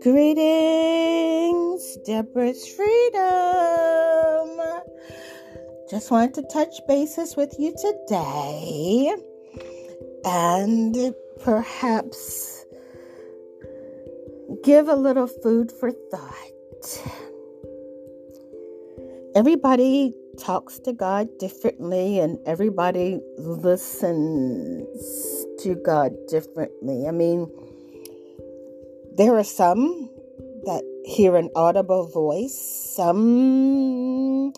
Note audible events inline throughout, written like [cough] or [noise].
Greetings, Deborah's Freedom. Just wanted to touch bases with you today and perhaps give a little food for thought. Everybody talks to God differently and everybody listens to God differently. I mean, there are some that hear an audible voice, some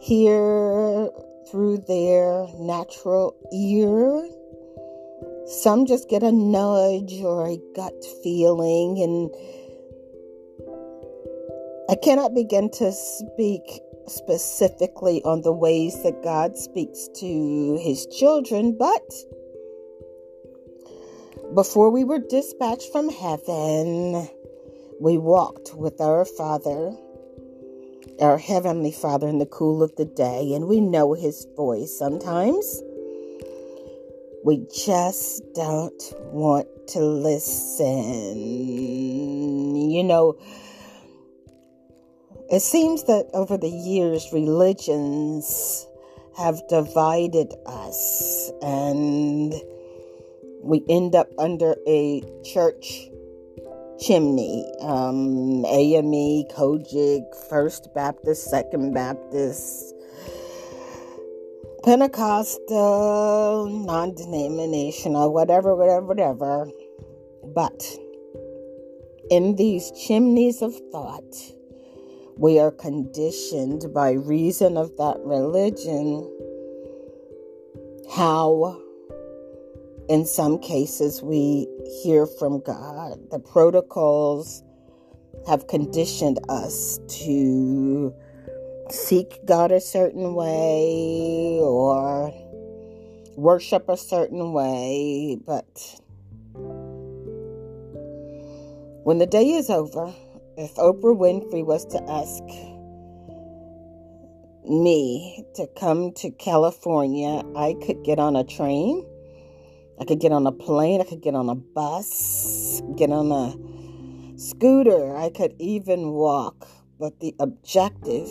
hear through their natural ear, some just get a nudge or a gut feeling, and I cannot begin to speak specifically on the ways that God speaks to his children, but before we were dispatched from heaven, we walked with our Father, our Heavenly Father, in the cool of the day, and we know His voice. Sometimes we just don't want to listen. You know, it seems that over the years, religions have divided us and we end up under a church chimney um, AME, COGIC, First Baptist, Second Baptist, Pentecostal, non denominational, whatever, whatever, whatever. But in these chimneys of thought, we are conditioned by reason of that religion how in some cases, we hear from God. The protocols have conditioned us to seek God a certain way or worship a certain way, but when the day is over, if Oprah Winfrey was to ask me to come to California, I could get on a train I could get on a plane, I could get on a bus, get on a scooter, I could even walk. But the objective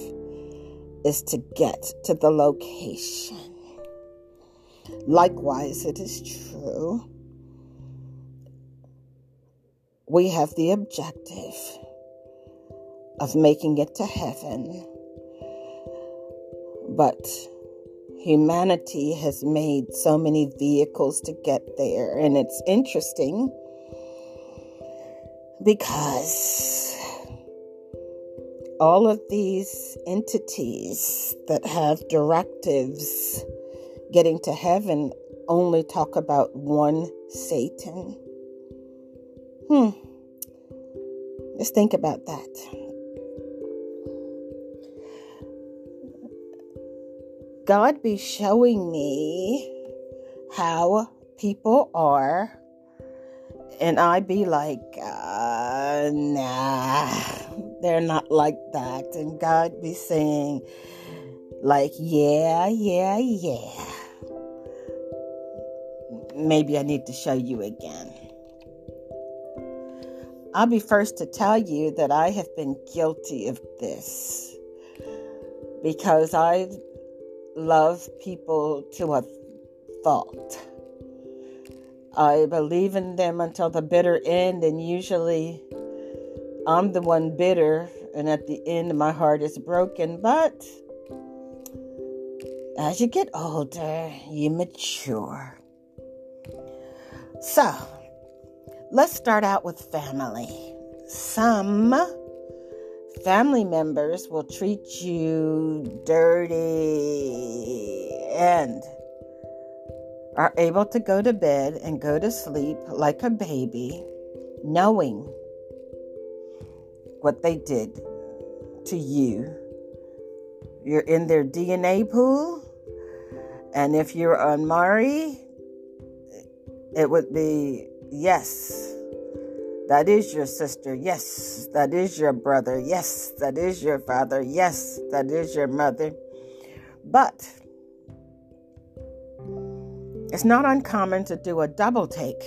is to get to the location. Likewise, it is true. We have the objective of making it to heaven. But humanity has made so many vehicles to get there. And it's interesting because all of these entities that have directives getting to heaven only talk about one Satan. Hmm. Let's think about that. God be showing me how people are, and I be like, uh, nah, they're not like that. And God be saying, like, yeah, yeah, yeah. Maybe I need to show you again. I'll be first to tell you that I have been guilty of this because I love people to a fault. I believe in them until the bitter end, and usually I'm the one bitter, and at the end, my heart is broken. But as you get older, you mature. So, let's start out with family. Some family members will treat you dirty and are able to go to bed and go to sleep like a baby, knowing what they did to you. You're in their DNA pool, and if you're on Maury, it would be yes that is your sister. Yes, that is your brother. Yes, that is your father. Yes, that is your mother. But it's not uncommon to do a double take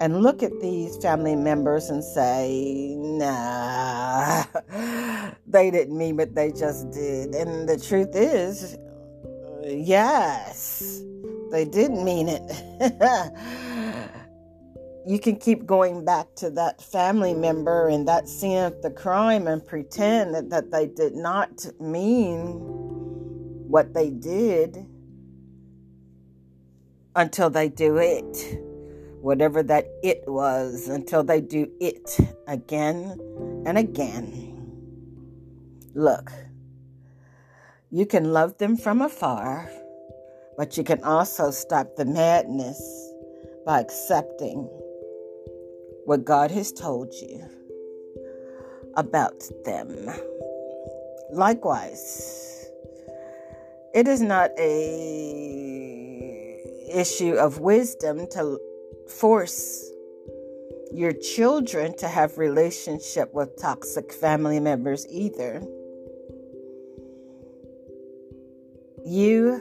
and look at these family members and say, nah, [laughs] they didn't mean what they just did. And the truth is, yes, they didn't mean it. [laughs] you can keep going back to that family member and that scene of the crime and pretend that, that they did not mean what they did until they do it whatever that it was, until they do it again and again. Look, you can love them from afar, but you can also stop the madness by accepting what God has told you about them. Likewise, it is not a issue of wisdom to force your children to have relationship with toxic family members either. You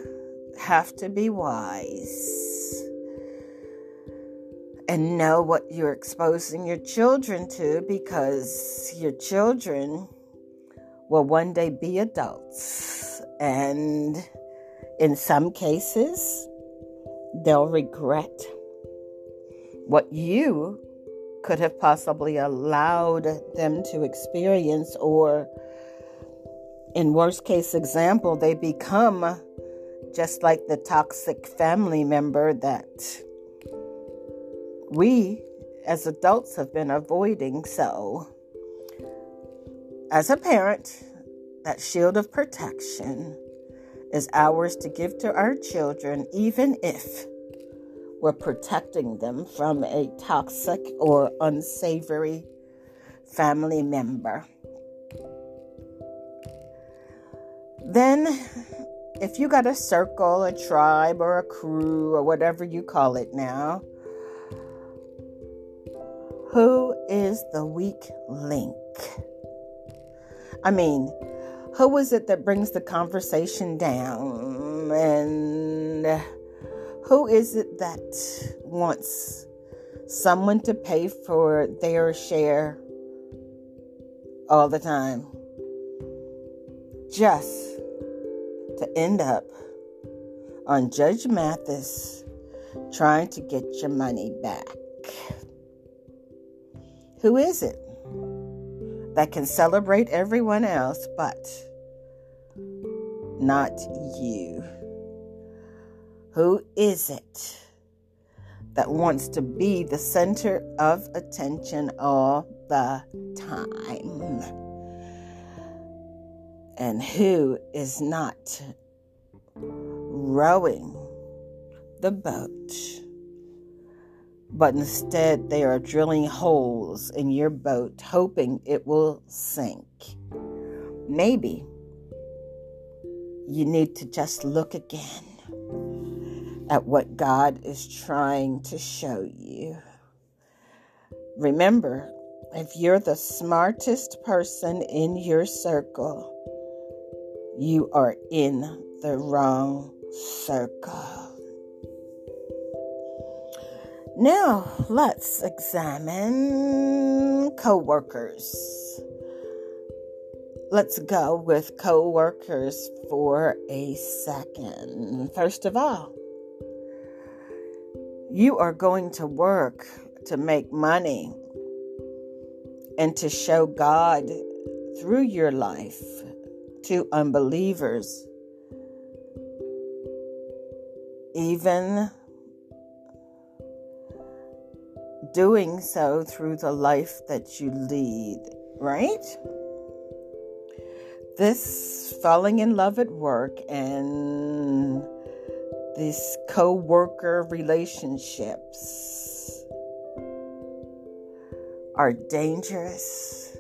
have to be wise and know what you're exposing your children to because your children will one day be adults. And in some cases they'll regret what you could have possibly allowed them to experience or in worst case example they become just like the toxic family member that we as adults have been avoiding so as a parent that shield of protection is ours to give to our children even if we're protecting them from a toxic or unsavory family member. Then, if you got a circle, a tribe, or a crew, or whatever you call it now, who is the weak link? I mean, who is it that brings the conversation down and who is it that wants someone to pay for their share all the time? Just to end up on Judge Mathis trying to get your money back. Who is it that can celebrate everyone else but not you? Who is it that wants to be the center of attention all the time? And who is not rowing the boat? But instead, they are drilling holes in your boat, hoping it will sink. Maybe you need to just look again at what God is trying to show you. Remember, if you're the smartest person in your circle, you are in the wrong circle. Now, let's examine coworkers. Let's go with coworkers for a second. First of all, you are going to work to make money and to show God through your life to unbelievers. Even doing so through the life that you lead, right? This falling in love at work and these co worker relationships are dangerous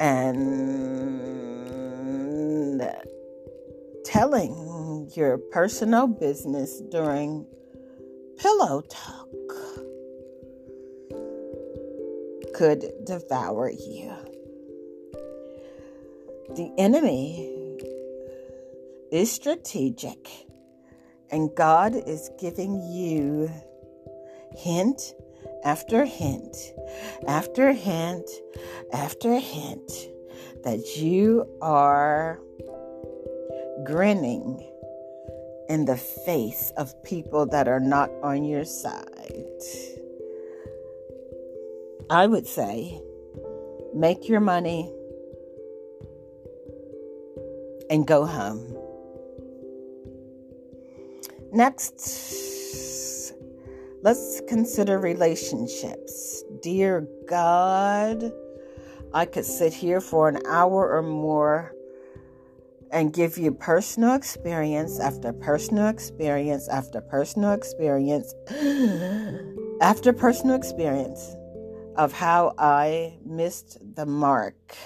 and telling your personal business during pillow talk could devour you. The enemy is strategic And God is giving you hint after hint after hint after hint that you are grinning in the face of people that are not on your side. I would say make your money and go home. Next, let's consider relationships. Dear God, I could sit here for an hour or more and give you personal experience after personal experience after personal experience [gasps] after personal experience of how I missed the mark.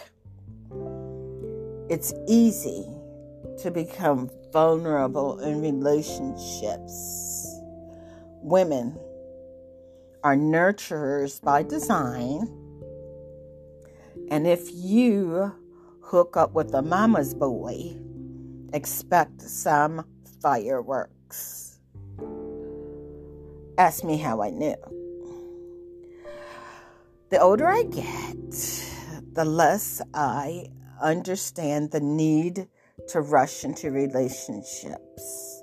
It's easy to become vulnerable in relationships. Women are nurturers by design, and if you hook up with a mama's boy, expect some fireworks. Ask me how I knew. The older I get, the less I understand the need to rush into relationships.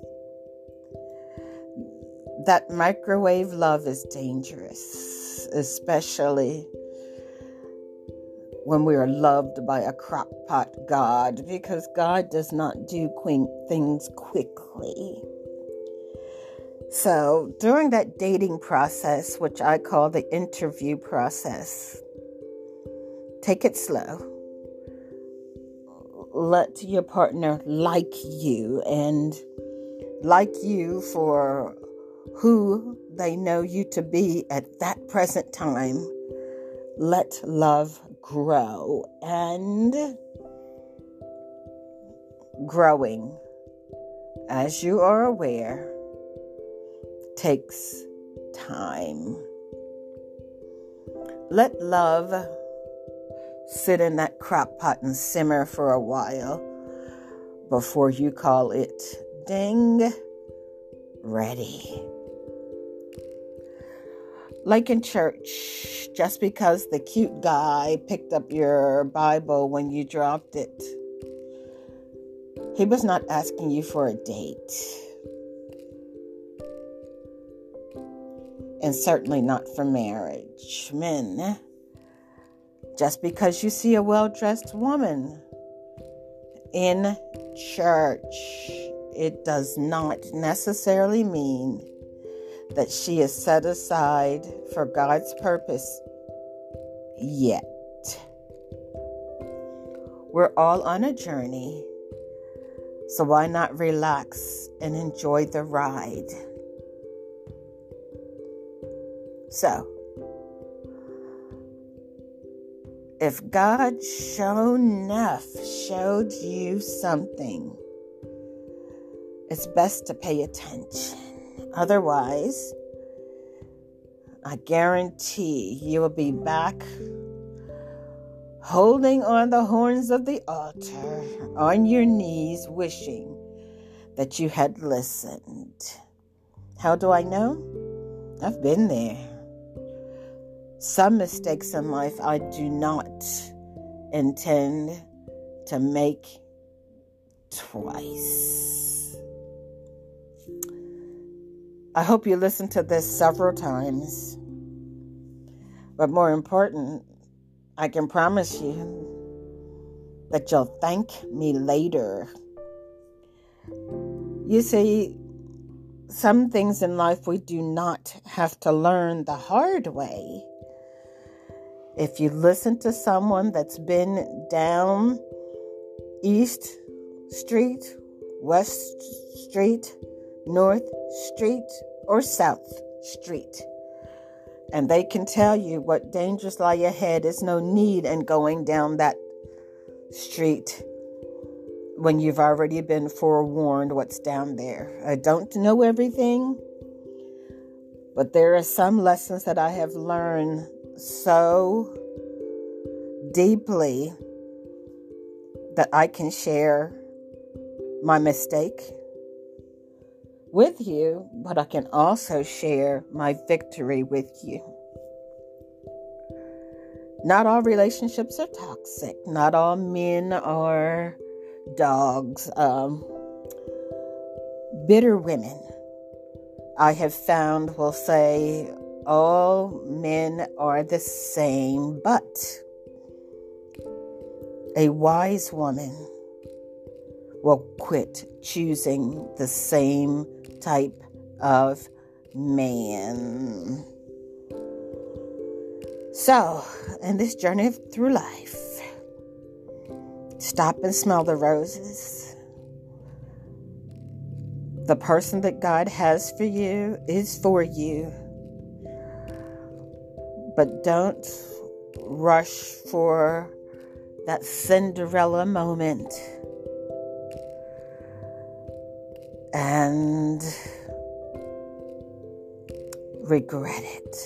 That microwave love is dangerous, especially when we are loved by a crockpot God, because God does not do things quickly. So, during that dating process, which I call the interview process, take it slow. Let your partner like you and like you for who they know you to be at that present time. Let love grow and growing, as you are aware, takes time. Let love sit in that crock pot and simmer for a while before you call it ding ready. Like in church, just because the cute guy picked up your Bible when you dropped it, he was not asking you for a date. And certainly not for marriage. Men, just because you see a well dressed woman in church, it does not necessarily mean that she is set aside for God's purpose yet. We're all on a journey, so why not relax and enjoy the ride? So, if God shown enough showed you something, it's best to pay attention. Otherwise, I guarantee you will be back holding on the horns of the altar on your knees, wishing that you had listened. How do I know? I've been there. Some mistakes in life I do not intend to make twice. I hope you listen to this several times. But more important, I can promise you that you'll thank me later. You see, some things in life we do not have to learn the hard way. If you listen to someone that's been down East Street, West Street, North Street, or South Street. And they can tell you what dangers lie ahead. There's no need in going down that street when you've already been forewarned what's down there. I don't know everything, but there are some lessons that I have learned so deeply that I can share my mistake with you, but I can also share my victory with you. Not all relationships are toxic. Not all men are dogs. Um, bitter women, I have found, will say all men are the same, but a wise woman will quit choosing the same type of man. So, in this journey through life, stop and smell the roses. The person that God has for you is for you. But don't rush for that Cinderella moment. And regret it.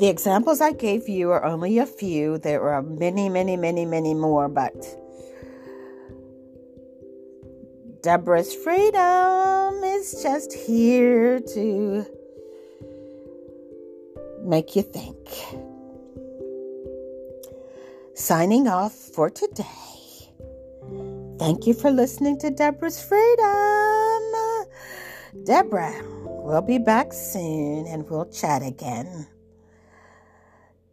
The examples I gave you are only a few. There are many, many, many, many more, but Deborah's freedom is just here to make you think. Signing off for today. Thank you for listening to Deborah's Freedom. Deborah, we'll be back soon and we'll chat again.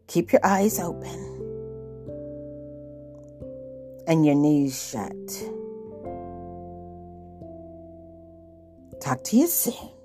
Keep your eyes open and your knees shut. Talk to you soon.